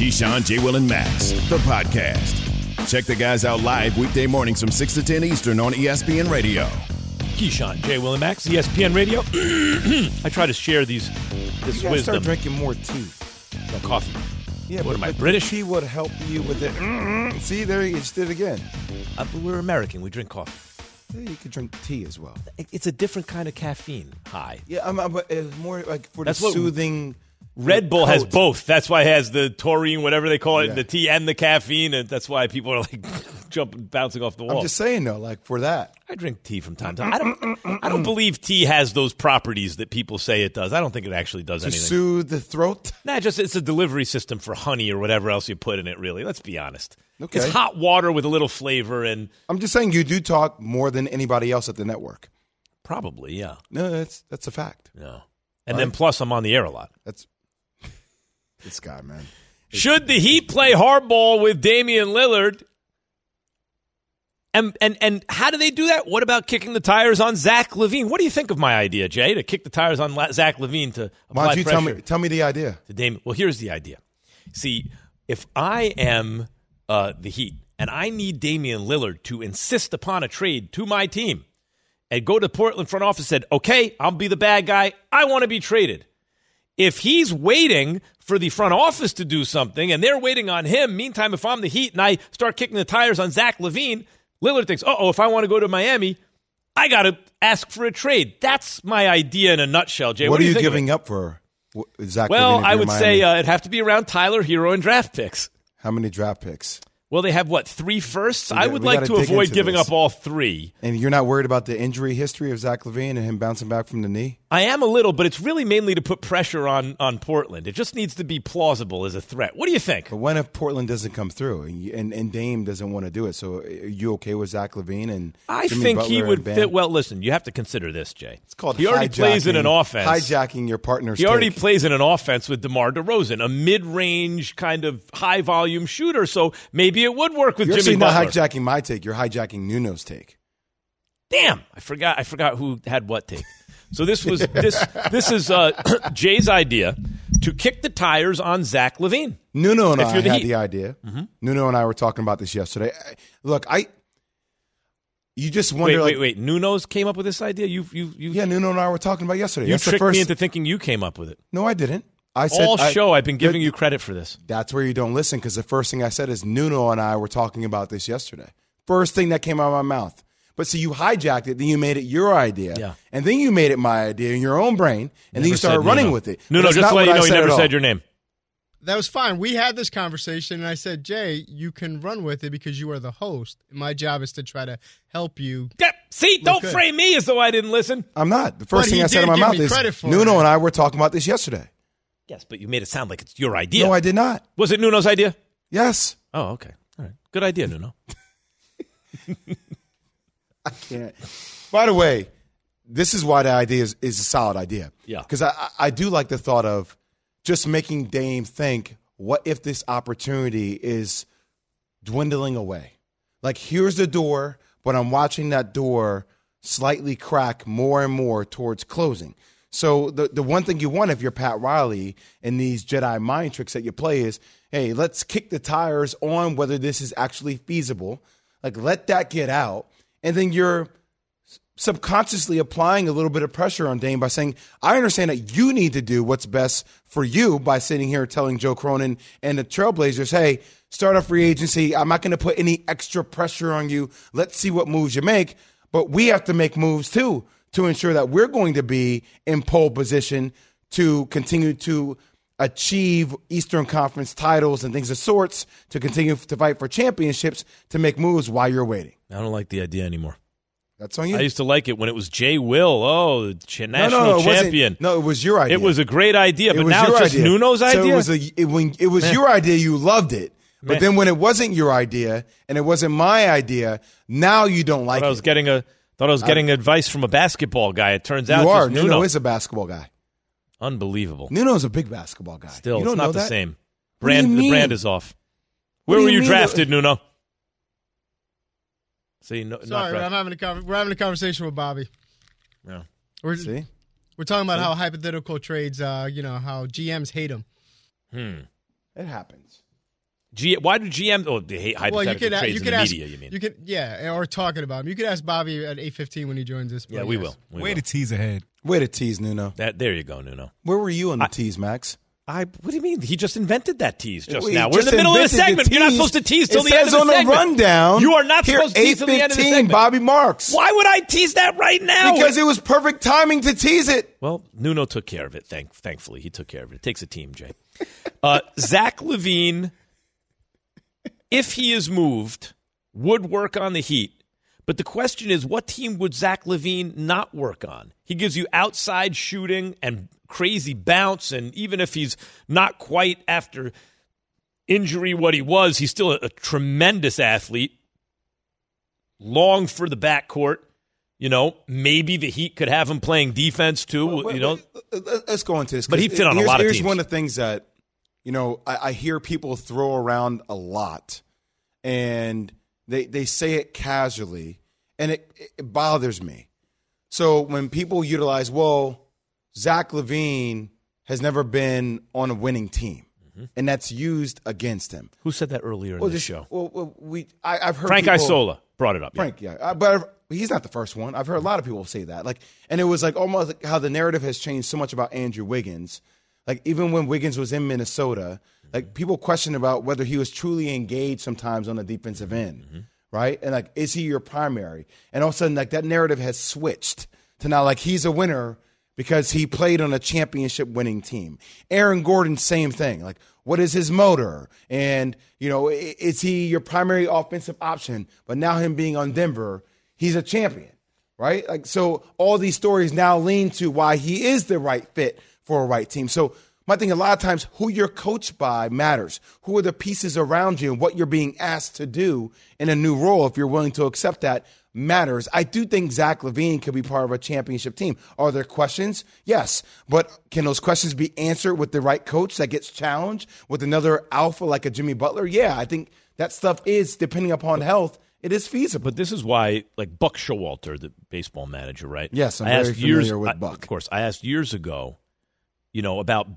Keyshawn, J. Will, and Max, the podcast. Check the guys out live weekday mornings from 6 to 10 Eastern on ESPN Radio. Keyshawn, J. Will, and Max, ESPN Radio. I try to share these this you wisdom. start drinking more tea. No coffee. Yeah, What but am I, the British? Tea would help you with it. Mm-mm. See, there you just did it again. Uh, but we're American. We drink coffee. Yeah, you could drink tea as well. It- It's a different kind of caffeine high. Yeah, I'm, I'm, but it's more like for That's the what- soothing. Red Bull has both. That's why it has the taurine, whatever they call it, Yeah. the tea and the caffeine, and that's why people are like jumping, bouncing off the wall. I'm just saying though, like for that. I drink tea from time to time. I don't. I don't believe tea has those properties that people say it does. I don't think it actually does To anything. soothe the throat. Nah, just it's a delivery system for honey or whatever else you put in it. Really, let's be honest. Okay. It's hot water with a little flavor, and I'm just saying you do talk more than anybody else at the network. probably yeah, No, that's that's a fact. yeah. And then plus, I'm on the air a lot. That's this guy, man. Should the Heat play hardball with Damian Lillard? And and and how do they do that? What about kicking the tires on Zach LaVine? What do you think of my idea, Jay, to kick the tires on Zach LaVine to apply Why don't you pressure tell me tell me the idea? to Damian? Well, here's the idea. See, if I am uh, the Heat and I need Damian Lillard to insist upon a trade to my team and go to Portland front office and said, "Okay, I'll be the bad guy. I want to be traded." If he's waiting for the front office to do something and they're waiting on him, meantime, if I'm the Heat and I start kicking the tires on Zach LaVine, Lillard thinks, oh, if I want to go to Miami, I got to ask for a trade. That's my idea in a nutshell, Jay. what, do are you, of giving up for Zach? Well, LaVine if I would Miami? say uh, it'd have to be around Tyler Herro and draft picks. how many draft picks? Well, they have what three firsts? I would like gotta avoid giving this. up all three. And you're not worried about the injury history of Zach LaVine and him bouncing back from the knee? I am a little, but it's really mainly to put pressure on on Portland. It just needs to be plausible as a threat. What do you think? But when if Portland doesn't come through and, and, and Dame doesn't want to do it? So are you okay with Zach LaVine and I Jimmy think he Butler would and fit well. Listen, you have to consider this, Jay. It's called he already plays in an offense. Hijacking your partner's He already take. plays in an offense with DeMar DeRozan, a mid-range kind of high-volume shooter. So maybe it would work with You're Jimmy actually not hijacking my take. You're hijacking Nuno's take. Damn, I forgot. I forgot who had what take. So this was this this is uh, Jay's idea to kick the tires on Zach LaVine. Nuno and I the had Heat. the idea. Nuno and I were talking about this yesterday. Look, I. You just wonder, Wait, like, wait, wait. Nuno's came up with this idea. You you you yeah, Nuno and I were talking about yesterday. you That's tricked first. me into thinking you came up with it. no, I didn't. I said All I- show, I've been giving you credit for this. That's where you don't listen because the first thing I said is Nuno and I were talking about this yesterday. First thing that came out of my mouth. But see, you hijacked it, then you made it your idea, Yeah. and then you made it my idea in your own brain, and then you started running Nuno. with it. Nuno, just to let you know, he said never said your name. That was fine. We had this conversation, and I said, Jay, you can run with it because you are the host. My job is to try to help you. Yep. See, don't good. frame me as though I didn't listen. I'm not. The first But thing I said in my mouth is Nuno it. and I were talking about this yesterday. Yes, but you made it sound like it's your idea. No, I did not. Was it Nuno's idea? Yes. Oh, okay. All right. Good idea, Nuno. I can't. By the way, this is why the idea is, is a solid idea. Yeah. Because I, I- I do like the thought of just making Dame think, what if this opportunity is dwindling away? Like, here's the door, but I'm watching that door slightly crack more and more towards closing. So the the one thing you want if you're Pat Riley and these Jedi mind tricks that you play is, hey, let's kick the tires on whether this is actually feasible. Like let that get out, and then you're subconsciously applying a little bit of pressure on Dame by saying, I understand that you need to do what's best for you by sitting here telling Joe Cronin and the Trailblazers, hey, start a free agency. I'm not going to put any extra pressure on you. Let's see what moves you make. But we have to make moves too to ensure that we're going to be in pole position to continue to achieve Eastern Conference titles and things of sorts, to continue to fight for championships, to make moves while you're waiting. I don't like the idea anymore. That's on you. I used to like it when it was Jay Will. Oh, the ch- national no, no, champion. No, it was your idea. It was a great idea, It but was now it's just idea. Nuno's So it was a, it, when it was your idea, you loved it. But Man. then when it wasn't your idea and it wasn't my idea, now you don't like thought I was it. getting a thought I was getting advice from a basketball guy. It turns out you are. Nuno Nuno. is a basketball guy. Unbelievable. Nuno's a big basketball guy. Still, you it's don't not know the that? same. What do you Brand the brand is off. Where do were you you mean? drafted, Nuno? See, no, not Sorry, drafted. I'm having a con- we're having a conversation with Bobby. Yeah. We're See, we're talking about how hypothetical trades, uh, you know, how GMs hate them. Hmm, it happens. G- why do GM? Oh, they hate Well, you hypothetical could trades you in the ask media. You mean? you could yeah, or talking about him. You could ask Bobby at 8:15 when he joins us. yeah, we yes. will. We Way will. to tease ahead. Way to tease Nuno. That, there you go, Nuno. Where were you on the tease, Max? I. What do you mean? He just invented that tease just We now. We're in the middle of the invented segment. You're not supposed to tease till it the end of the segment. on segment. the rundown. You are not here, supposed to tease till the end of the 8:15, segment. Bobby Marks. Why would I tease that right now? Because it was perfect timing to tease it. Well, Nuno took care of it. Thank, thankfully, he took care of it. It takes a team, Jay. Uh, Zach LaVine, if he is moved, would work on the Heat. But the question is, what team would Zach LaVine not work on? He gives you outside shooting and crazy bounce, and even if he's not quite after injury what he was, he's still a, a tremendous athlete. Long for the backcourt. You know, maybe the Heat could have him playing defense too. Wait, you know, let's go into this. But he fit on a lot of Here's teams. Here's one of the things that you know I, I hear people throw around a lot, and they they say it casually, and it, it bothers me. So when people utilize, well, Zach LaVine has never been on a winning team, and that's used against him. Who said that earlier in Well, the show? Well, well, we I, I've heard Frank people, Isola brought it up. Frank, yeah, Uh, but I've- he's not the first one. I've heard a lot of people say that. Like, and it was like almost like how the narrative has changed so much about Andrew Wiggins. Like, even when Wiggins was in Minnesota, like mm-hmm. people question about whether he was truly engaged sometimes on the defensive end, mm-hmm. right? And like, is he your primary? And all of a sudden, like that narrative has switched to now like he's a winner because he played on a championship winning team. Aaron Gordon, same thing. Like, what is his motor? And, you know, is he your primary offensive option? But now him being on Denver, he's a champion, right? Like, so all these stories now lean to why he is the right fit for a right team. So my thing, a lot of times, who you're coached by matters. Who are the pieces around you and what you're being asked to do in a new role, if you're willing to accept that, matters. I do think Zach LaVine could be part of a championship team. Are there questions? Yes. But can those questions be answered with the right coach that gets challenged with another alpha like a Jimmy Butler? Yeah, I think that stuff is, depending upon health, it is feasible. But this is why, like Buck Showalter, the baseball manager, right? Yes, I'm I very asked years, familiar with I- Buck. Of course, I asked years ago, you know, about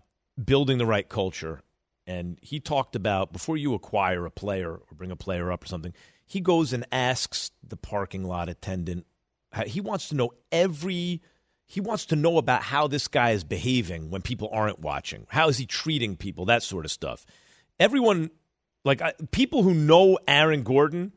building the right culture, and he talked about before you acquire a player or bring a player up or something, he goes and asks the parking lot attendant. He wants to know every. He wants to know about how this guy is behaving when people aren't watching. How is he treating people? That sort of stuff. Everyone, like I, people who know Aaron Gordon,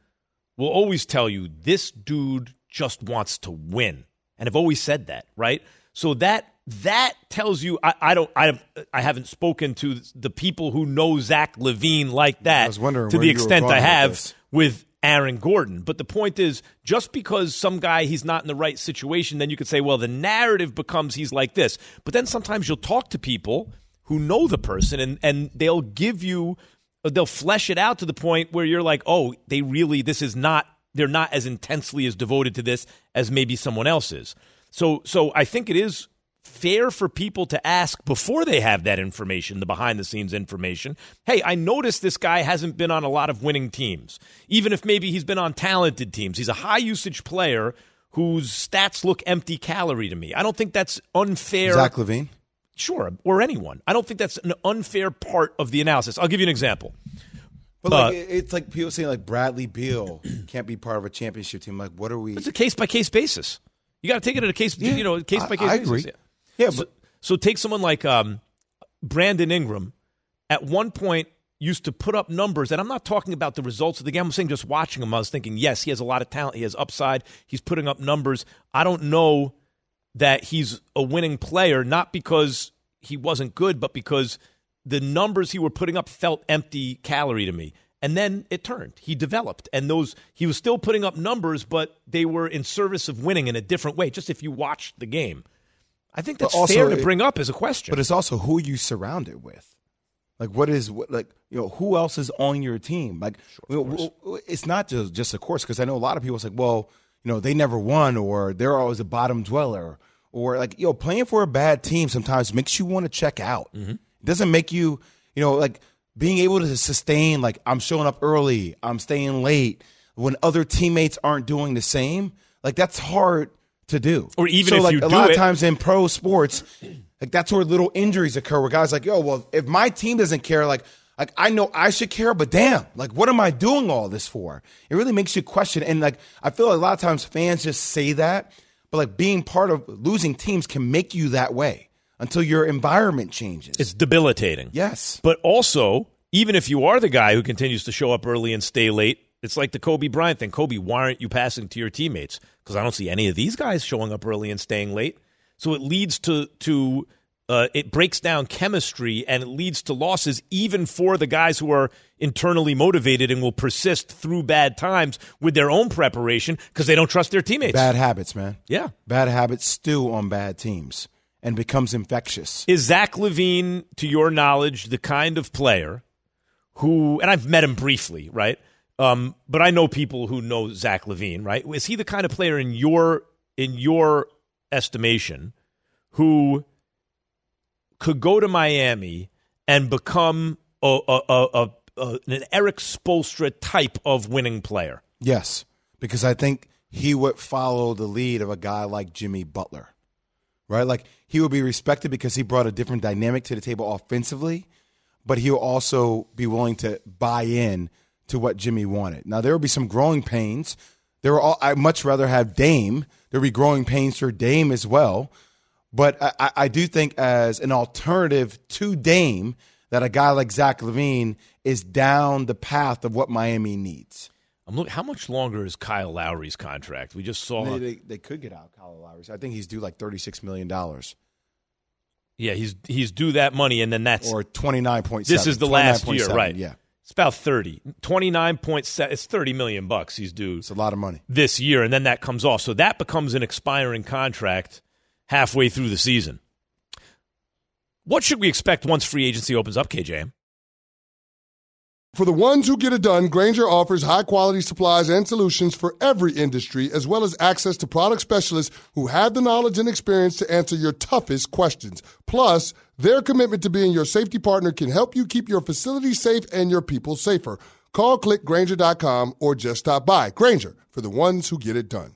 will always tell you this dude just wants to win and i've always said that right so that that tells you i, I don't I, I haven't spoken to the people who know zach lavine like that was wondering to the extent i have this. with aaron gordon but the point is just because some guy he's not in the right situation then you could say well the narrative becomes he's like this but then sometimes you'll talk to people who know the person and, and they'll give you they'll flesh it out to the point where you're like, oh, they really, this is not, they're not as intensely as devoted to this as maybe someone else is. So, so I think it is fair for people to ask before they have that information, the behind the scenes information. Hey, I noticed this guy hasn't been on a lot of winning teams, even if maybe he's been on talented teams. He's a high usage player whose stats look empty calorie to me. I don't think that's unfair. Zach LaVine? Sure, or anyone. I don't think that's an unfair part of the analysis. I'll give you an example. But like, Uh, it's like people saying like Bradley Beal can't be part of a championship team. Like, what are we? It's a case by case basis. You got to take it at a case, you know, case by case I basis. agree. Yeah, so, but so take someone like um, Brandon Ingram. At one point, used to put up numbers, and I'm not talking about the results of the game. I'm saying just watching him. I was thinking, yes, he has a lot of talent. He has upside. He's putting up numbers. I don't know that he's a winning player, not because he wasn't good, but because the numbers he were putting up felt empty calorie to me. And then it turned. He developed, and those he was still putting up numbers, but they were in service of winning in a different way. Just if you watched the game, I think that's also fair to bring up as a question. But it's also who you surround it with. Like what is what, like you know who else is on your team? Like know, it's not just just a course because I know a lot of people say, well, you know, they never won or they're always a bottom dweller or like you know playing for a bad team sometimes makes you want to check out. Mm-hmm. It doesn't make you you know like being able to sustain like I'm showing up early, I'm staying late when other teammates aren't doing the same. Like that's hard to do. Or even so if like you a do lot it- of times in pro sports, like that's where little injuries occur where guys like, yo, well, if my team doesn't care, like like I know I should care, but damn, like what am I doing all this for? It really makes you question. And like I feel like a lot of times fans just say that, but like being part of losing teams can make you that way until your environment changes. it's debilitating. yes. But also, even if you are the guy who continues to show up early and stay late, it's like the Kobe Bryant thing. Kobe, why aren't you passing to your teammates? Because I don't see any of these guys showing up early and staying late. So it leads to to uh, it breaks down chemistry and it leads to losses even for the guys who are internally motivated and will persist through bad times with their own preparation because they don't trust their teammates. Bad habits, man. Yeah. Bad habits stew on bad teams and becomes infectious. Is Zach LaVine, to your knowledge, the kind of player who, and I've met him briefly, right? Um, but I know people who know Zach LaVine, right? Is he the kind of player in your in your estimation who could go to Miami and become a, a, a, an Erik Spoelstra type of winning player? Yes, because I think he would follow the lead of a guy like Jimmy Butler, right? Like he would be respected because he brought a different dynamic to the table offensively, but he'll also be willing to buy in to what Jimmy wanted. Now there will be some growing pains. There are all, I'd much rather have Dame. There'll be growing pains for Dame as well. But I, I- I do think as an alternative to Dame, that a guy like Zach LaVine is down the path of what Miami needs. I'm look, how much longer is Kyle Lowry's contract? We just saw. They, they, they could get out Kyle Lowry. I think he's due like thirty six million dollars yeah, he's he's due that money, and then that's or twenty nine point. This is the last year, right? Yeah, It's about 30. 29.7 it's 30 million bucks he's due it's a lot of money. this year and then that comes off. So that becomes an expiring contract halfway through the season. What should we expect once free agency opens up, KJ? For the ones who get it done, Grainger offers high quality supplies and solutions for every industry, as well as access to product specialists who have the knowledge and experience to answer your toughest questions. Plus, their commitment to being your safety partner can help you keep your facility safe and your people safer. Call clickgrainger.com or just stop by. Grainger for the ones who get it done.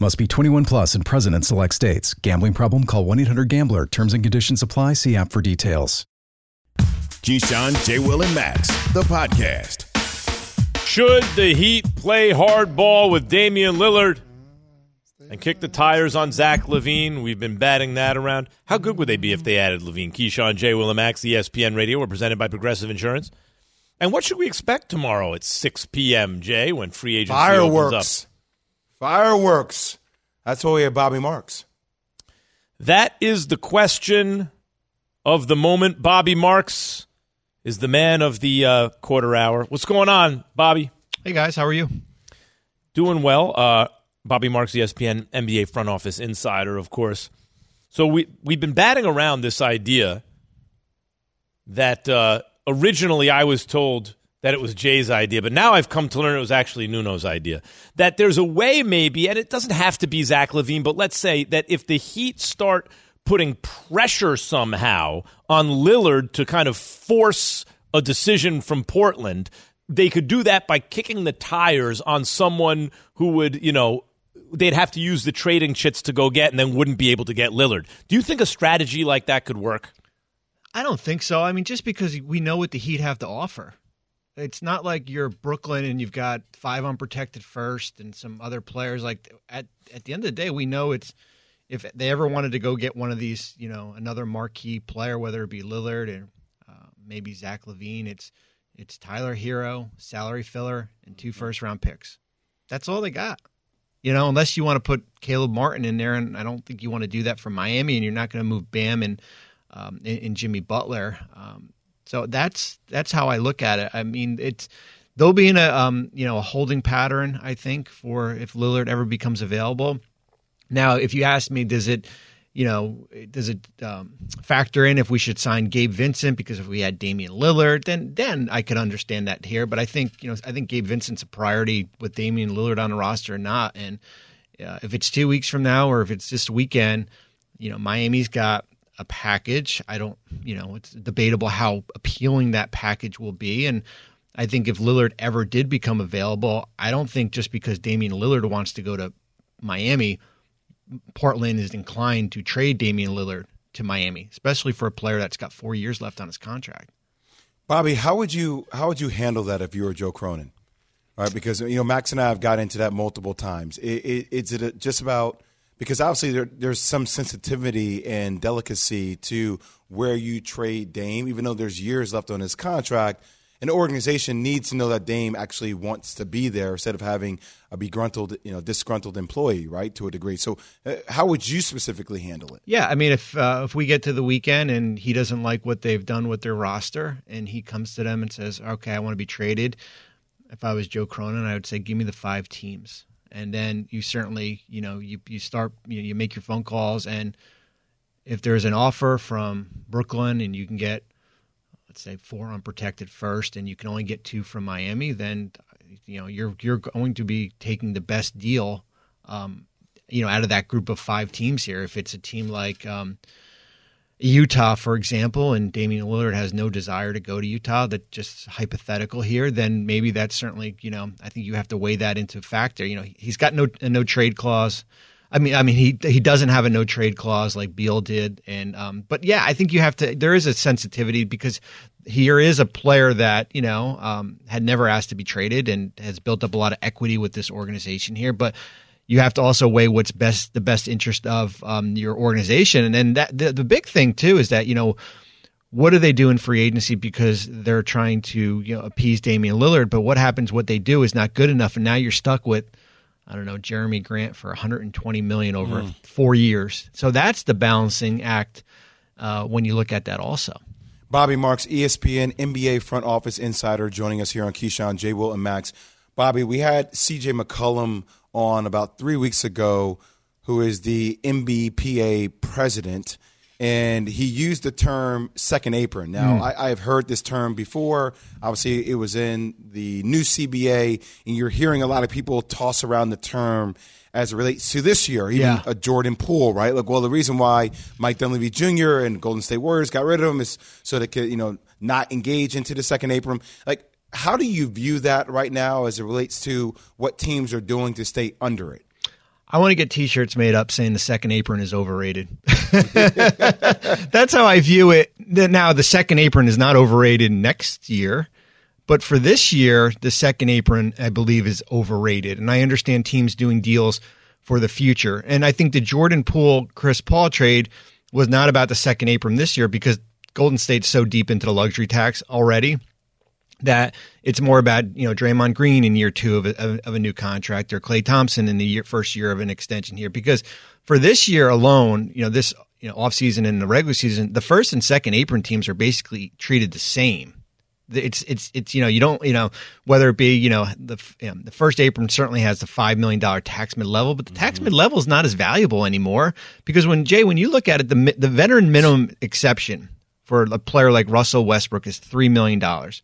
Must be 21 plus and present in select states. Gambling problem? Call 1 800 Gambler. Terms and conditions apply. See app for details. Keyshawn, J. Will, and Max, the podcast. Should the Heat play hardball with Damian Lillard and kick the tires on Zach LaVine? We've been batting that around. How good would they be if they added LaVine? Keyshawn, J. Will, and Max, ESPN Radio. We're presented by Progressive Insurance. And what should we expect tomorrow at 6 p.m., Jay, when free agency opens up? Fireworks, fireworks. That's why we have Bobby Marks. That is the question of the moment. Bobby Marks is the man of the uh, quarter hour. What's going on, Bobby? Hey guys, how are you? Doing well. Uh, Bobby Marks, ESPN NBA front office insider, of course. So we we've been batting around this idea that uh, originally I was told that it was Jay's idea, but now I've come to learn it was actually Nuno's idea. That there's a way, maybe, and it doesn't have to be Zach LaVine, but let's say that if the Heat start putting pressure somehow on Lillard to kind of force a decision from Portland, they could do that by kicking the tires on someone who would, you know, they'd have to use the trading chits to go get and then wouldn't be able to get Lillard. Do you think a strategy like that could work? I don't think so. I mean, just because we know what the Heat have to offer. It's not like you're Brooklyn and you've got five unprotected first and some other players. Like at at the end of the day, we know it's if they ever wanted to go get one of these, you know, another marquee player, whether it be Lillard or uh, maybe Zach LaVine, it's it's Tyler Herro, salary filler, and two first round picks. That's all they got. You know, unless you want to put Caleb Martin in there, and I don't think you want to do that from Miami, and you're not going to move Bam and um, and, and Jimmy Butler. Um, so that's that's how I look at it. I mean, it's they'll be in a um, you know a holding pattern. I think for if Lillard ever becomes available. Now, if you ask me, does it you know does it um, factor in if we should sign Gabe Vincent because if we had Damian Lillard, then then I could understand that here. But I think you know I think Gabe Vincent's a priority with Damian Lillard on the roster or not. And uh, if it's two weeks from now or if it's this weekend, you know Miami's got a package. I don't, you know, it's debatable how appealing that package will be. And I think if Lillard ever did become available, I don't think just because Damian Lillard wants to go to Miami, Portland is inclined to trade Damian Lillard to Miami, especially for a player that's got four years left on his contract. Bobby, how would you how would you handle that if you were Joe Cronin? Right, because you know Max and I have got into that multiple times. It, it, is it just about because obviously there, there's some sensitivity and delicacy to where you trade Dame, even though there's years left on his contract. An organization needs to know that Dame actually wants to be there instead of having a begruntled, you know, disgruntled employee, right, to a degree. So, uh, how would you specifically handle it? Yeah, I mean, if uh, if we get to the weekend and he doesn't like what they've done with their roster, and he comes to them and says, "Okay, I want to be traded," if I was Joe Cronin, I would say, "Give me the five teams." And then you certainly you know you you start you, know, you make your phone calls. And if there's an offer from Brooklyn and you can get let's say four unprotected first and you can only get two from Miami then you know you're you're going to be taking the best deal um, you know out of that group of five teams here. If it's a team like um, Utah, for example, and Damian Lillard has no desire to go to Utah, that just hypothetical here, then maybe that's certainly, you know, I think you have to weigh that into factor. You know, he's got no no trade clause. I mean, I mean, he he doesn't have a no trade clause like Beal did, and um, but yeah, I think you have to. There is a sensitivity because here is a player that you know um, had never asked to be traded and has built up a lot of equity with this organization here, but you have to also weigh what's best the best interest of um, your organization. And then that the, the big thing too is that you know what do they do in free agency because they're trying to you know appease Damian Lillard? But what happens what they do is not good enough. And now you're stuck with I don't know Jerami Grant for 120 million over mm. 4 years. So that's the balancing act uh, when you look at that also. Bobby Marks ESPN NBA front office insider joining us here on Keyshawn J. Will and Max. Bobby we had CJ McCollum on about three weeks ago, who is the NBPA president, and he used the term second apron. Now, mm. I, have heard this term before. Obviously, it was in the new CBA, and you're hearing a lot of people toss around the term as it relates to this year, even yeah. a Jordan Poole, right? Like, well, the reason why Mike Dunleavy Jr. and Golden State Warriors got rid of him is so they could, you know, not engage into the second apron. Like, how do you view that right now as it relates to what teams are doing to stay under it? I want to get T-shirts made up saying the second apron is overrated. That's how I view it. Now the second apron is not overrated next year, but for this year, the second apron I believe is overrated. And I understand teams doing deals for the future. And I think the Jordan Poole Chris Paul trade was not about the second apron this year because Golden State's so deep into the luxury tax already that it's more about you know Draymond Green in year two of a, of a new contract or Klay Thompson in the year, first year of an extension here because for this year alone, you know this you know off season and the regular season, the first and second apron teams are basically treated the same. It's it's it's you know you don't you know whether it be you know the you know, the first apron certainly has the five million dollar tax mid level, but the tax mm-hmm. mid level is not as valuable anymore because when Jay when you look at it, the the veteran minimum exception for a player like Russell Westbrook is three million dollars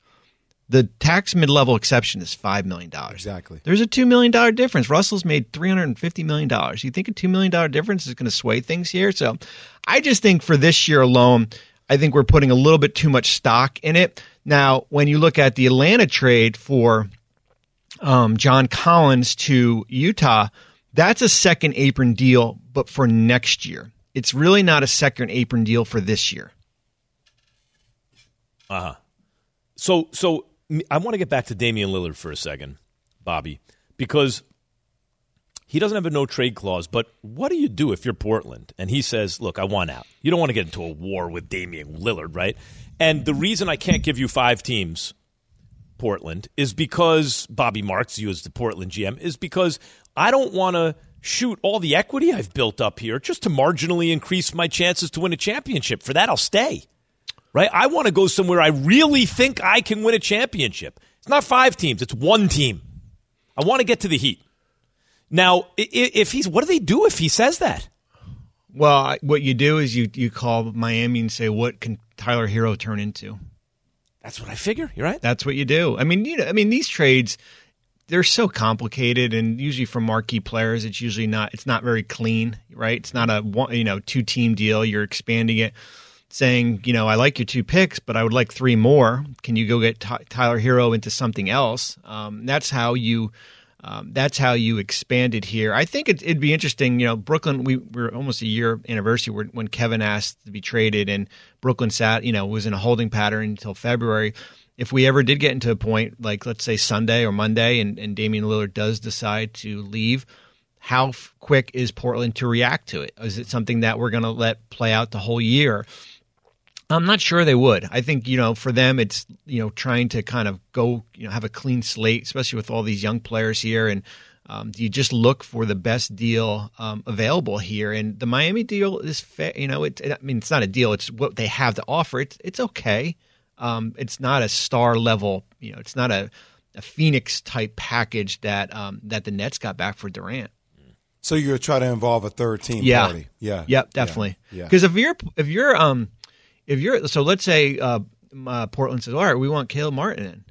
the tax mid level exception is $5 million. Exactly. There's a $2 million difference. Russell's made $350 million. You think a $2 million difference is going to sway things here? So I just think for this year alone, I think we're putting a little bit too much stock in it. Now, when you look at the Atlanta trade for um, John Collins to Utah, that's a second apron deal, but for next year. It's really not a second apron deal for this year. Uh huh. So, so I want to get back to Damian Lillard for a second, Bobby, because he doesn't have a no trade clause. But what do you do if you're Portland and he says, "Look, I want out." You don't want to get into a war with Damian Lillard, right? And the reason I can't give you five teams, Portland, is because Bobby Marks, you as the Portland GM, is because I don't want to shoot all the equity I've built up here just to marginally increase my chances to win a championship. For that, I'll stay. Right? I want to go somewhere I really think I can win a championship. It's not five teams, it's one team. I want to get to the Heat. Now, if he's, what do they do if he says that? Well, what you do is you you call Miami and say, "What can Tyler Herro turn into?" That's what I figure. You're right. That's what you do. I mean, you know, I mean, these trades they're so complicated and usually for marquee players it's usually not it's not very clean right it's not a one you know two team deal you're expanding it saying you know i like your two picks but i would like three more can you go get T- tyler Herro into something else um, that's how you um, that's how you expand it here. I think it, would be interesting. You know, Brooklyn. We were almost a year anniversary when Kevin asked to be traded, and Brooklyn sat. You know, was in a holding pattern until February if we ever did get into a point like let's say Sunday or Monday and, and Damian Lillard does decide to leave, how quick is Portland to react to it? Is it something that we're going to let play out the whole year? I'm not sure they would. I think you know for them it's you know trying to kind of go you know have a clean slate, especially with all these young players here, and um, you just look for the best deal um, available here. And the Miami deal is fair. You know, it, I mean it's not a deal; it's what they have to offer. It's it's okay. Um, it's not a star level, you know, it's not a, a Phoenix type package that um, that the Nets got back for Durant. So you're trying to involve a third team yeah. party. Yeah. Yep, definitely. Yeah. Because if you're if you're um if you're so let's say uh, uh, Portland says, all right, we want Caleb Martin in.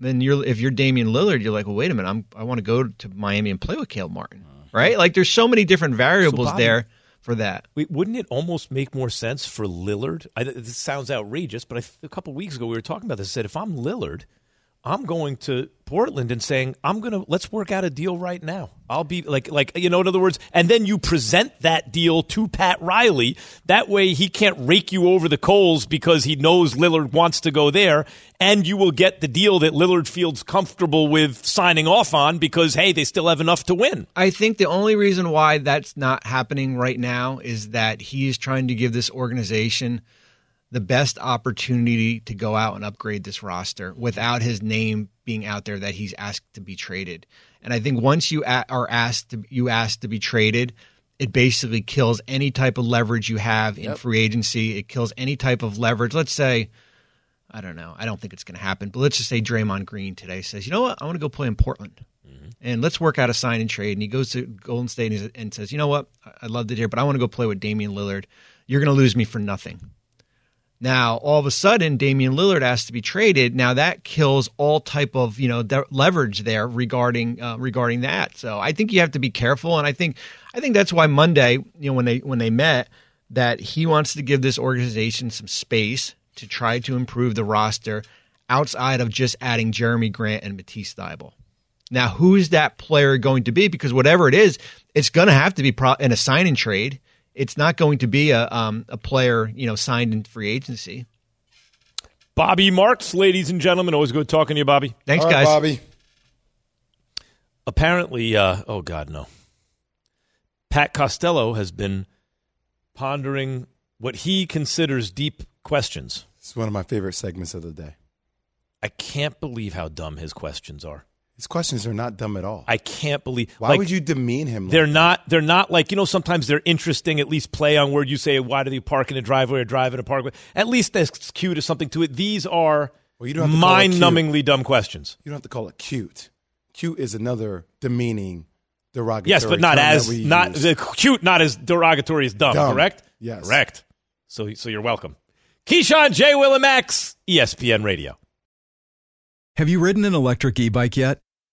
Then you're if you're Damian Lillard, you're like, well, wait a minute, I'm I want to go to Miami and play with Caleb Martin, uh-huh. right? Like, there's so many different variables so Bobby, there for that. Wait, wouldn't it almost make more sense for Lillard? I, this sounds outrageous, but I, a couple weeks ago we were talking about this. I said if I'm Lillard, I'm going to Portland and saying I'm going to let's work out a deal right now. I'll be like like you know in other words, and then you present that deal to Pat Riley. That way he can't rake you over the coals because he knows Lillard wants to go there, and you will get the deal that Lillard feels comfortable with signing off on because hey, they still have enough to win. I think the only reason why that's not happening right now is that he is trying to give this organization the best opportunity to go out and upgrade this roster without his name being out there that he's asked to be traded. And I think once you are asked to, you asked to be traded, it basically kills any type of leverage you have in yep. free agency. It kills any type of leverage. Let's say, I don't know, I don't think it's going to happen, but let's just say Draymond Green today says, you know what, I want to go play in Portland. Mm-hmm. And let's work out a sign and trade. And he goes to Golden State and, and says, you know what, I loved it here, but I want to go play with Damian Lillard. You're going to lose me for nothing. Now, all of a sudden, Damian Lillard has to be traded. Now that kills all type of you know de- leverage there regarding uh, regarding that. So I think you have to be careful, and I think I think that's why Monday, you know, when they when they met, that he wants to give this organization some space to try to improve the roster outside of just adding Jerami Grant and Matisse Thybulle. Now, who's that player going to be? Because whatever it is, it's going to have to be pro- in a sign and trade it's not going to be a um, a player you know signed in free agency. Bobby Marks, ladies and gentlemen, always good talking to you, Bobby. Thanks, guys. Bobby. Apparently, uh, oh God, no. Pat Costello has been pondering what he considers deep questions. It's one of my favorite segments of the day. I can't believe how dumb his questions are. His questions are not dumb at all. I can't believe. Why like, would you demean him? They're like not. They're not like you know. Sometimes they're interesting. At least play on word. You say, "Why do they park in a driveway or drive in a parkway?" At least that's cute or something to it. These are well, you don't mind-numbingly dumb questions. You don't have to call it cute. Cute is another demeaning, derogatory. Yes, but not as not the cute, not as derogatory as dumb. dumb. Correct. Yes. Correct. So, so you're welcome. Keyshawn J. Will and Max, ESPN Radio. Have you ridden an electric e-bike yet?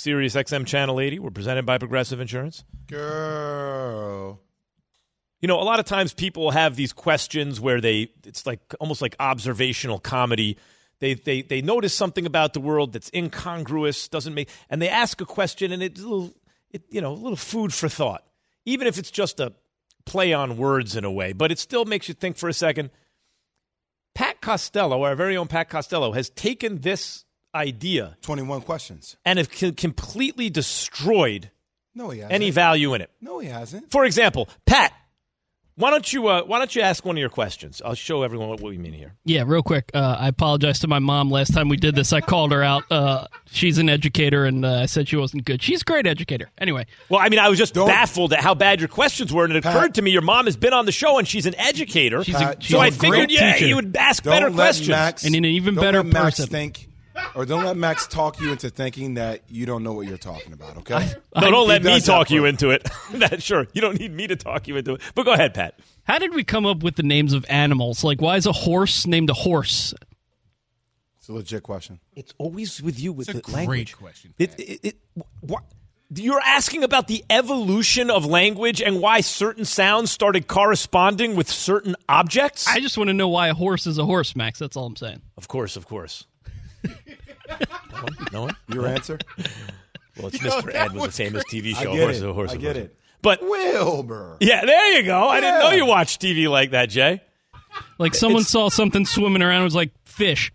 Sirius XM Channel 80. We're presented by Progressive Insurance. Girl. You know, a lot of times people have these questions where they it's like almost like observational comedy. They they they notice something about the world that's incongruous, doesn't make and they ask a question and it's a little it, you know, a little food for thought. Even if it's just a play on words in a way, but it still makes you think for a second. Pat Costello, our very own Pat Costello, has taken this idea 21 questions. and have c- completely destroyed No, he hasn't. any value in it. No, he hasn't. For example, Pat, why don't you uh, why don't you ask one of your questions? I'll show everyone what we mean here. Yeah, real quick. Uh, I apologize to my mom. Last time we did this, I called her out. Uh, she's an educator, and uh, I said she wasn't good. She's a great educator. Anyway, Well, I mean, I was just Don't- baffled at how bad your questions were, and it Pat- occurred to me your mom has been on the show and she's an educator. She's a- Pat, she's so a I great figured, yeah, teacher. you would ask Don't better let questions. Max, And an even don't better let Max person. think, or don't let Max talk you into thinking that you don't know what you're talking about. Okay. no, don't let me talk you into it. that sure, you don't need me to talk you into it. But go ahead, Pat. how did we come up with the names of animals? Like, why is a horse named a horse? it's a legit question. It's always with you with It's a the great language. question, It, it, it, what, you're asking about the evolution of language and why certain sounds started corresponding with certain objects. I just want to know why a horse is a horse, Max. That's all I'm saying. of course, of course. No one? No one? Your answer? Well, it's Mr. Ed was a famous TV I show. get horse it. is a horse. I get horse. it. But Wilbur. yeah, there you go. I didn't know you watched TV like that, Jay. Like someone It's- saw something swimming around and was like, fish.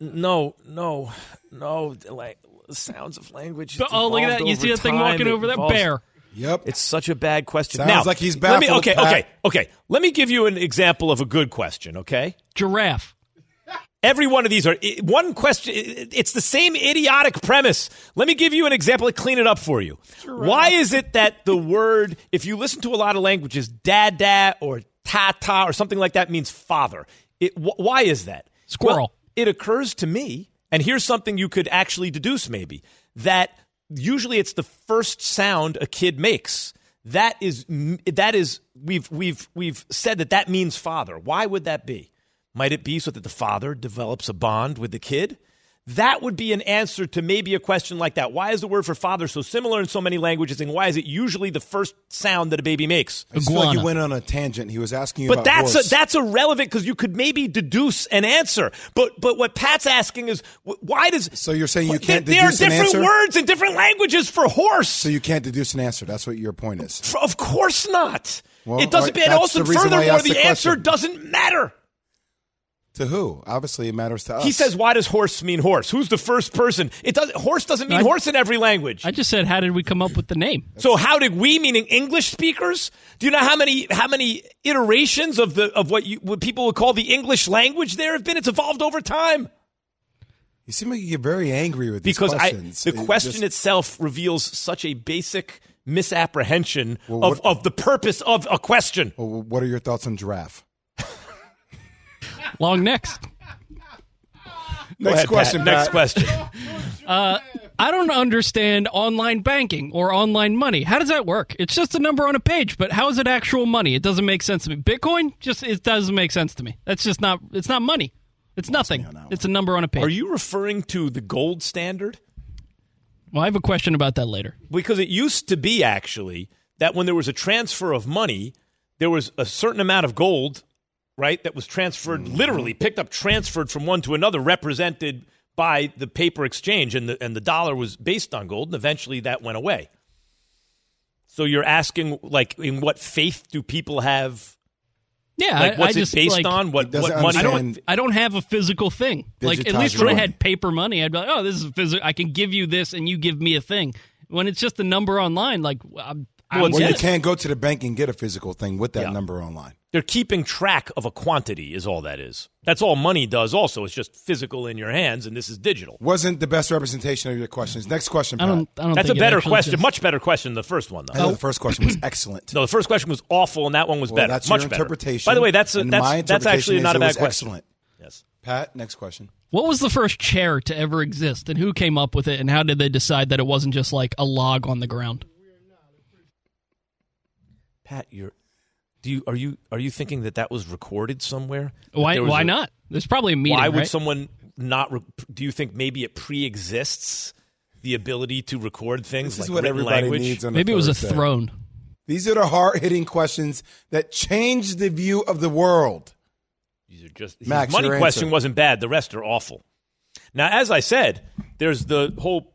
No, no, no. Like sounds of language. it's oh, look at evolved that. You see over that thing time. walking It over that evolves- bear. Yep. It's such a bad question. Sounds now, like he's let me, baffled, okay, Pat. okay, okay. Let me give you an example of a good question. Okay. Giraffe. Every one of these are one question. It's the same idiotic premise. Let me give you an example and clean it up for you. Why is it that the word, if you listen to a lot of languages, dada or tata or something like that means father? It, wh- why is that? Squirrel. Well, it occurs to me, and here's something you could actually deduce maybe that usually it's the first sound a kid makes. That is that is we've we've we've said that that means father. Why would that be? Might it be so that the father develops a bond with the kid? That would be an answer to maybe a question like that. Why is the word for father so similar in so many languages, and why is it usually the first sound that a baby makes? I feel like you went on a tangent. He was asking you But about that's horse. a, that's irrelevant because you could maybe deduce an answer. But but what Pat's asking is why does So you're saying you can't There are deduce an different answer? words in different languages for horse. so you can't deduce an answer. That's what your point is. F- of course not. Well, it doesn't. all right, and also, the reason why I furthermore, the, the answer doesn't matter. To who? Obviously, it matters to us. He says, "Why does horse mean horse? Who's the first person? It does. Horse doesn't mean I- horse in every language. I just said, how did we come up with the name? so how did we, meaning English speakers? Do you know how many how many iterations of the of what you what people would call the English language there have been? It's evolved over time. You seem like you get very angry with these because I, questions. the It question just- itself reveals such a basic misapprehension Well, of, of the purpose of a question. Well, what are your thoughts on giraffe? Long necks. Next ahead, question. Pat. Next Pat. question. Uh, I don't understand online banking or online money. How does that work? It's just a number on a page, but how is it actual money? It doesn't make sense to me. Bitcoin just it doesn't make sense to me. That's just not it's not money. It's nothing. It's a number on a page. Are you referring to the gold standard? Well, I have a question about that later. Because it used to be actually that when there was a transfer of money, there was a certain amount of gold right? That was transferred, mm-hmm. literally picked up, transferred from one to another, represented by the paper exchange, and the and the dollar was based on gold, and eventually that went away. So you're asking, like, in what faith do people have? Yeah, like, what's I it just, based like- on? What, what money? I don't. I don't have a physical thing. Like at least when I had paper money, I'd be like, "Oh, this is physical. I can give you this, and you give me a thing." When it's just a number online, like I'm, I'm Well, you can't go to the bank and get a physical thing with that Yeah. number online. They're keeping track of a quantity, is all that is. That's all money does. Also, it's just physical in your hands, and this is digital. Wasn't the best representation of your questions. Next question, I Pat. don't. I don't. That's a think it better question, exists. much better question than the first one, I though. know the first question was excellent. No, the first question was awful, and that one was Well, better. that's much your better. interpretation. By the way, that's a, that's my that's actually interpretation not a is it bad was question. Excellent. Yes. Pat, next question. What was the first chair to ever exist, and who came up with it, and how did they decide that it wasn't just like a log on the ground? Pat, you're. Do you are you are you thinking that that was recorded somewhere? Why? Why a- not? There's probably a meeting. Why would right? someone not? Re- do you think maybe it pre-exists the ability to record things This like is what written everybody language? needs on Maybe it was a throne. These are the hard hitting questions that change the view of the world. These are just Max, money question answer. wasn't bad. The rest are awful. Now, as I said, there's the whole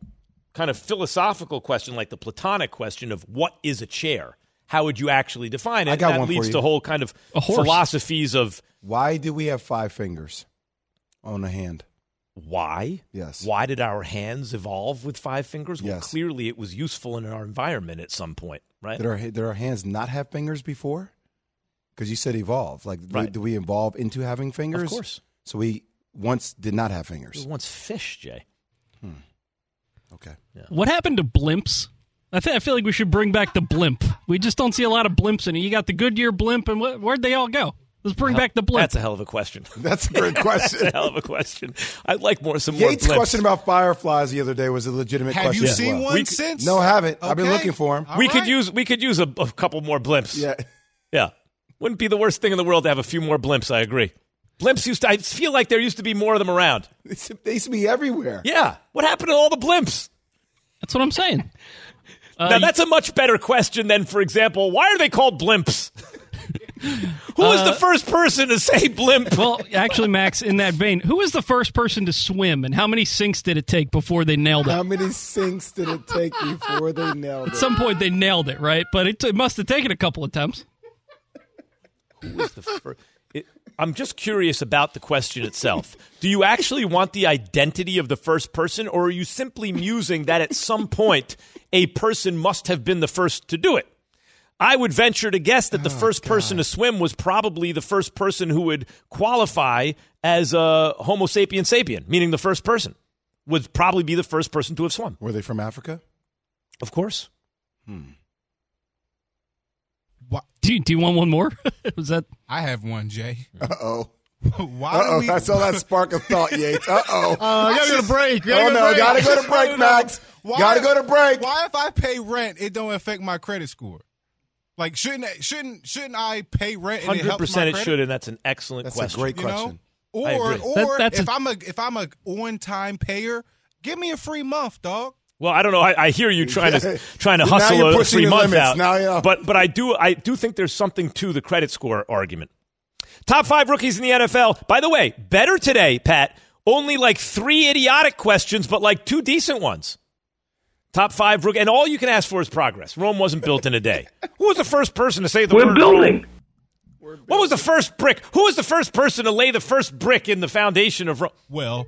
kind of philosophical question, like the Platonic question of what is a chair. How would you actually define it? I got that one for leads you. to whole kind of philosophies of Why do we have five fingers on a hand? why. Yes. Why did our hands evolve with five fingers? Well, Yes. clearly it was useful in our environment at some point, right? Did our, did our hands not have fingers before? Because you said evolve. Like, do- Right. do we evolve into having fingers? Of course. So we once did not have We fingers. were once fish, Jay. Hmm. Okay. Yeah. What happened to blimps? I, th- I feel like we should bring back the blimp. We just don't see a lot of blimps in it. You got the Goodyear blimp, and wh- where'd they all go? Let's bring back the blimp. That's a hell of a question. That's a great That's question. a hell of a question. I'd like more some more Yates' blimps. question about fireflies the other day was a legitimate Have question. you as seen well. one We could- since? No, I haven't. I've been Okay. looking for him. All we could right. use we could use a, a couple more blimps. Yeah. Yeah. Wouldn't be the worst thing in the world to have a few more blimps, I agree. Blimps used to I feel like there used to be more of them around. They used to- they used to be everywhere. Yeah. What happened to all the blimps? That's what I'm saying. Uh, now that's a much better question than, for example, why are they called blimps? Who was the first person to say blimp? well, actually, Max, in that vein, who was the first person to swim, and how many sinks did it take before they nailed it? How many sinks did it take before they nailed it? At some point, they nailed it, right? But it, it must have taken a couple attempts. Who was the fir- it, I'm just curious about the question itself. Do you actually want the identity of the first person, or are you simply musing that at some point a person must have been the first to do it? I would venture to guess that the first person to swim was probably the first person who would qualify as a Homo sapien sapien, meaning the first person would probably be the first person to have swum. Were they from Africa? Of course. Do you, do you want one more? was that I have one, Jay. Uh oh. Why Uh do oh. we? That's all that spark of thought, Yates. Uh oh. Uh, I gotta go to break. Gotta Oh go no, break. gotta go to break. Max. Why- Gotta go to break. Why, if I pay rent, it don't affect my credit score? Like, shouldn't shouldn't shouldn't I pay rent? Hundred percent, it credit? should, and that's an excellent That's question. That's a great You know? question. Or I or That- that's if a- i am a if I'm a on time payer, give me a free month, dog. Well, I don't know. I, I hear you trying to trying to hustle a pushing free month limits. out. Now you know. But but I do I do think there's something to the credit score argument. Top five rookies in the NFL. By the way, better today, Pat. Only like three idiotic questions, but like two decent ones. Top five rookie, and all you can ask for is progress. Rome wasn't built in a day. Who was the first person to say the We're word building. Rome? What was the first brick? Who was the first person to lay the first brick in the foundation of Rome? Well,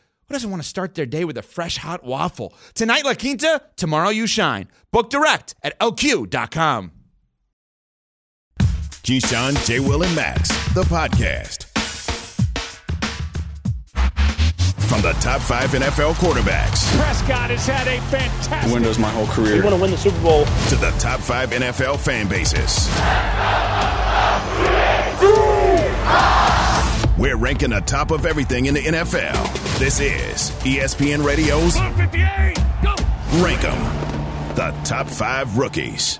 Who doesn't want to start their day with a fresh hot waffle? Tonight, La Quinta, tomorrow, you shine. Book direct at lq.com. Keyshawn, J. Will, and Max, the podcast. From the top five NFL quarterbacks Prescott has had a fantastic Windows my whole career. You want to win the Super Bowl. to the top five NFL fan bases. We're ranking the top of everything in the NFL. This is ESPN Radio's 58, go! Rank 'em, the top five rookies.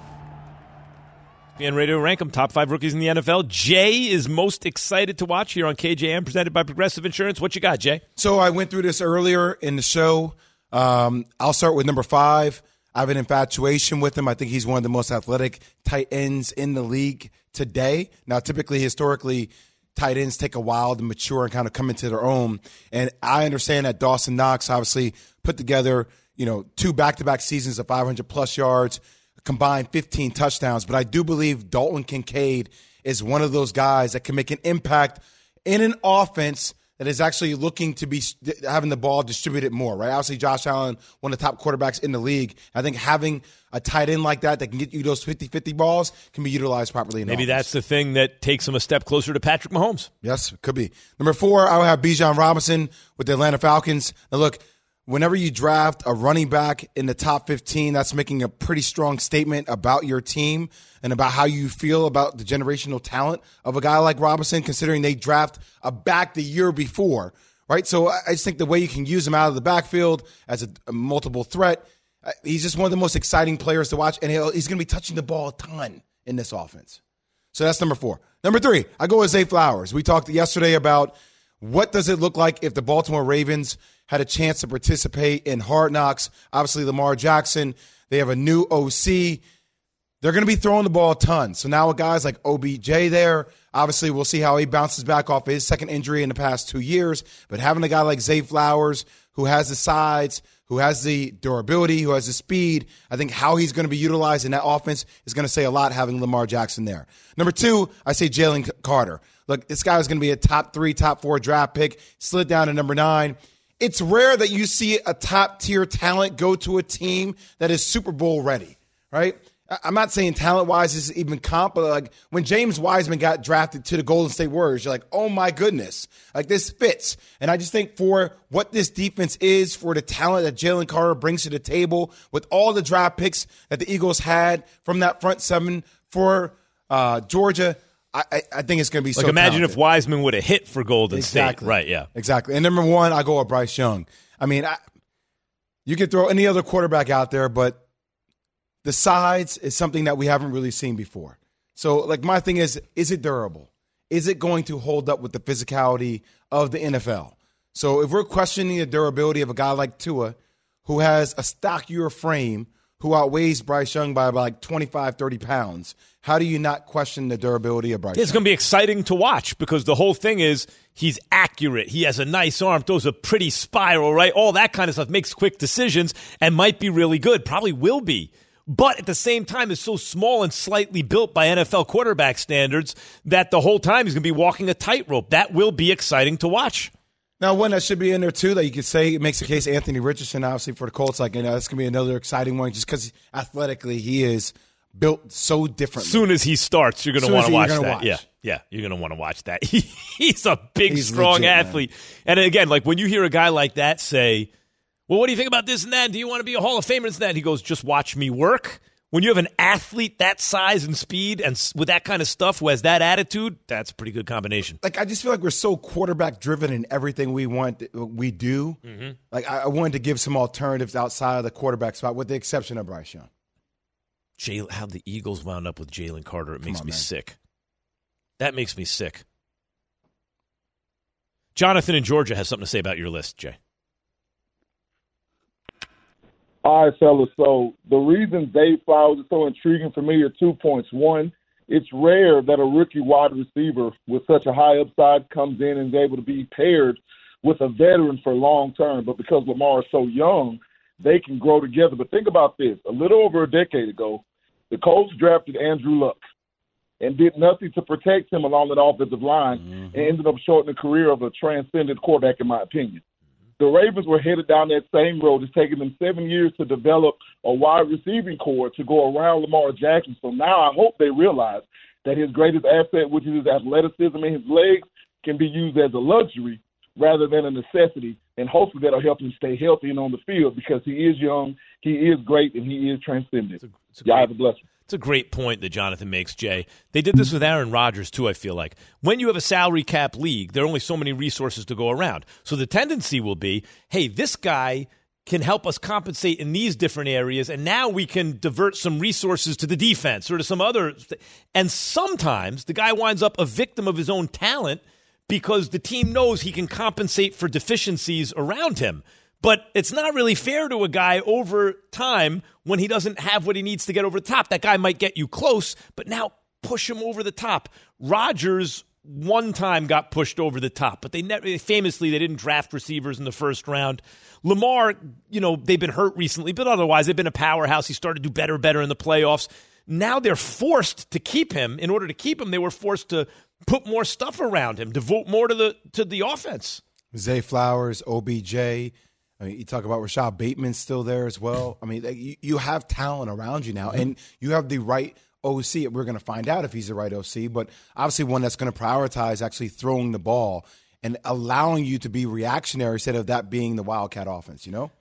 ESPN Radio rank them top five rookies in the NFL. Jay is most excited to watch here on KJM, presented by Progressive Insurance. What you got, Jay? So I went through this earlier in the show. Um, I'll start with number five. I have an infatuation with him. I think he's one of the most athletic tight ends in the league today. Now, typically, historically, tight ends take a while to mature and kind of come into their own. And I understand that Dawson Knox obviously put together, you know, two back-to-back seasons of 500 plus yards, combined 15 touchdowns. But I do believe Dalton Kincaid is one of those guys that can make an impact in an offense that is actually looking to be having the ball distributed more, right? Obviously, Josh Allen, one of the top quarterbacks in the league. I think having a tight end like that that can get you those 50 50 balls can be utilized properly. In Maybe offense. that's the thing that takes him a step closer to Patrick Mahomes. Yes, could be. Number four, I would have Bijan Robinson with the Atlanta Falcons. Now, look, whenever you draft a running back in the top 15, that's making a pretty strong statement about your team and about how you feel about the generational talent of a guy like Robinson, considering they draft a back the year before, right? So I just think the way you can use him out of the backfield as a, a multiple threat, uh, he's just one of the most exciting players to watch, and he's going to be touching the ball a ton in this offense. So that's number four. Number three, I go with Zay Flowers. We talked yesterday about what does it look like if the Baltimore Ravens had a chance to participate in Hard Knocks. Obviously, Lamar Jackson. They have a new OC. They're going to be throwing the ball a ton. So now with guys like OBJ there, obviously we'll see how he bounces back off his second injury in the past two years. But having a guy like Zay Flowers who has the sides, who has the durability, who has the speed, I think how he's going to be utilized in that offense is going to say a lot having Lamar Jackson there. Number two, I say Jalen Carter. Look, this guy is going to be a top three, top four draft pick, slid down to number nine. It's rare that you see a top tier talent go to a team that is Super Bowl ready, right? I'm not saying talent wise is even comp, but like when James Wiseman got drafted to the Golden State Warriors, you're like, oh my goodness, like this fits. And I just think for what this defense is, for the talent that Jalen Carter brings to the table, with all the draft picks that the Eagles had from that front seven for uh, Georgia, I, I, think it's going to be Like so. imagine talented. if Wiseman would have hit for Golden Exactly. State. Right, yeah. Exactly. And number one, I go with Bryce Young. I mean, I, you could throw any other quarterback out there, but the sides is something that we haven't really seen before. So, like, my thing is, is it durable? Is it going to hold up with the physicality of the NFL? So, if we're questioning the durability of a guy like Tua, who has a stockier frame, who outweighs Bryce Young by about like 25, 30 pounds, how do you not question the durability of Bryce It's going to be exciting to watch because the whole thing is he's accurate. He has a nice arm, throws a pretty spiral, right? All that kind of stuff makes quick decisions and might be really good. Probably will be. But at the same time, is so small and slightly built by NFL quarterback standards that the whole time he's going to be walking a tightrope. That will be exciting to watch. Now, one that should be in there too that you could say it makes the case Anthony Richardson, obviously for the Colts, like you know, that's gonna be another exciting one just because athletically he is built so differently. As soon as he starts, you're going to want to watch that. watch. Yeah, yeah, you're going to want to watch that. he's a big, He's strong legit, man. athlete. And again, like when you hear a guy like that say, "Well, what do you think about this and that? Do you want to be a Hall of Famer?" And that he goes, "Just watch me work." When you have an athlete that size and speed and with that kind of stuff who has that attitude, that's a pretty good combination. Like I just feel like we're so quarterback driven in everything we want, we do. Mm-hmm. Like I, I wanted to give some alternatives outside of the quarterback spot, with the exception of Bryce Young. Jay, how the Eagles wound up with Jalen Carter, it makes on, me man. sick. That makes me sick. Jonathan in Georgia has something to say about your list, Jay. All right, fellas. So the reason Zay Flowers is so intriguing for me are two points. One, it's rare that a rookie wide receiver with such a high upside comes in and is able to be paired with a veteran for long term. But because Lamar is so young, they can grow together. But think about this: a little over a decade ago, the Colts drafted Andrew Luck and did nothing to protect him along that offensive line, and mm-hmm. ended up shortening the career of a transcendent quarterback, in my opinion. The Ravens were headed down that same road. It's taken them seven years to develop a wide receiving corps to go around Lamar Jackson. So now I hope they realize that his greatest asset, which is his athleticism and his legs, can be used as a luxury rather than a necessity. And hopefully that'll help him stay healthy and on the field because he is young, he is great, and he is transcendent. Y'all have a blessing. It's a great point that Jonathan makes, Jay. They did this with Aaron Rodgers, too, I feel like. When you have a salary cap league, there are only so many resources to go around. So the tendency will be hey, this guy can help us compensate in these different areas, and now we can divert some resources to the defense or to some other. And sometimes the guy winds up a victim of his own talent because the team knows he can compensate for deficiencies around him. But it's not really fair to a guy over time when he doesn't have what he needs to get over the top. That guy might get you close, but now push him over the top. Rodgers one time got pushed over the top, but they famously they didn't draft receivers in the first round. Lamar, you know, they've been hurt recently, but otherwise they've been a powerhouse. He started to do better, better in the playoffs. Now they're forced to keep him. In order to keep him, they were forced to put more stuff around him, devote more to the to the offense. Zay Flowers, OBJ. I mean, you talk about Rashod Bateman still there as well. I mean, you, you have talent around you now, mm-hmm. and you have the right OC. We're going to find out if he's the right OC, but obviously one that's going to prioritize actually throwing the ball and allowing you to be reactionary instead of that being the Wildcat offense. You know?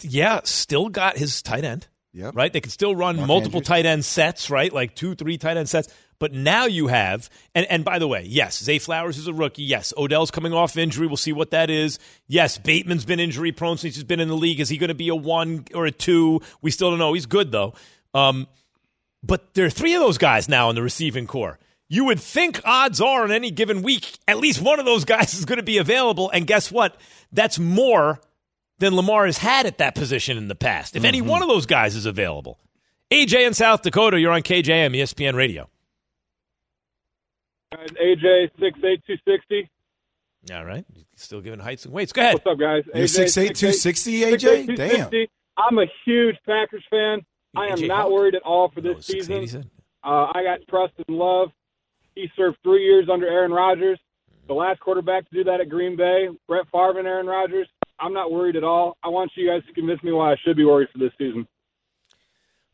Yeah, still got his tight end. Yeah. Right? They can still run Mark multiple Andrews. tight end sets, right? Like two, three tight end sets. But now you have, and, and by the way, yes, Zay Flowers is a rookie. Yes, Odell's coming off injury. We'll see what that is. Yes, Bateman's been injury prone since he's been in the league. Is he going to be a one or a two? We still don't know. He's good, though. Um, but there are three of those guys now in the receiving corps. You would think odds are on any given week, at least one of those guys is going to be available. And guess what? That's more than Lamar has had at that position in the past. If any one of those guys is available. AJ in South Dakota, you're on KJM, ESPN Radio. AJ six eight two sixty. All right. Still giving heights and weights. Go ahead. What's up, guys? You're AJ, 6'8", 260, AJ? 6'8", Damn. I'm a huge Packers fan. I am AJ not Hawk? worried at all for this 6'8", he season. Uh, I got trust and love. He served three years under Aaron Rodgers, the last quarterback to do that at Green Bay. Brett Favre and Aaron Rodgers. I'm not worried at all. I want you guys to convince me why I should be worried for this season.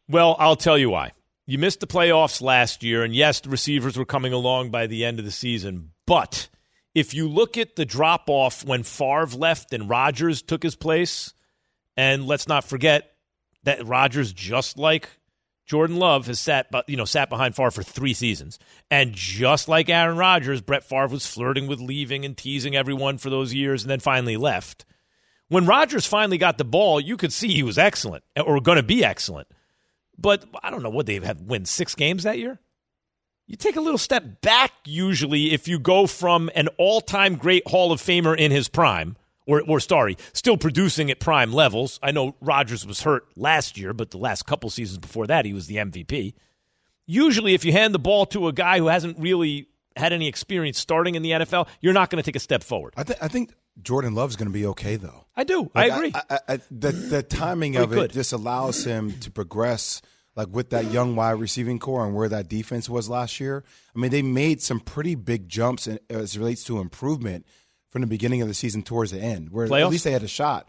Well, I'll tell you why. You missed the playoffs last year, and yes, the receivers were coming along by the end of the season. But if you look at the drop off when Favre left and Rodgers took his place, and let's not forget that Rodgers, just like Jordan Love, has sat, you know, sat behind Favre for three seasons, and just like Aaron Rodgers, Brett Favre was flirting with leaving and teasing everyone for those years, and then finally left. When Rodgers finally got the ball, you could see he was excellent or going to be excellent. But I don't know what they have win six games that year. You take a little step back usually if you go from an all-time great Hall of Famer in his prime, or or sorry, still producing at prime levels. I know Rodgers was hurt last year, but the last couple seasons before that he was the MVP. Usually, if you hand the ball to a guy who hasn't really had any experience starting in the NFL, you're not going to take a step forward. I, th- I think Jordan Love's going to be okay though. I do. Like, I agree. I, I, I, the the timing of it just allows him to progress, like with that young wide receiving corps and where that defense was last year. I mean, they made some pretty big jumps in, as it relates to improvement from the beginning of the season towards the end, where Playoffs? at least they had a shot.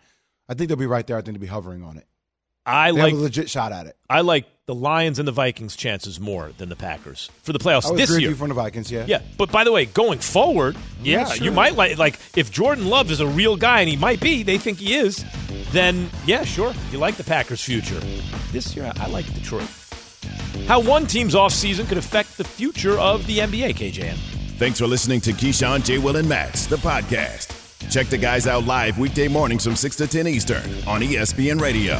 I think they'll be right there. I think they'll be hovering on it. I They like have a legit shot at it. I like the Lions and the Vikings chances more than the Packers for the playoffs I would this agree with year. you from the Vikings, yeah. Yeah, but by the way, going forward, yeah, Yeah, you might like like if Jordan Love is a real guy and he might be, they think he is, then yeah, sure, you like the Packers' future. This year, I like Detroit. How one team's offseason could affect the future of the NBA, KJM. Thanks for listening to Keyshawn, J. Will, and Max, the podcast. Check the guys out live weekday mornings from 6 to 10 Eastern on ESPN Radio.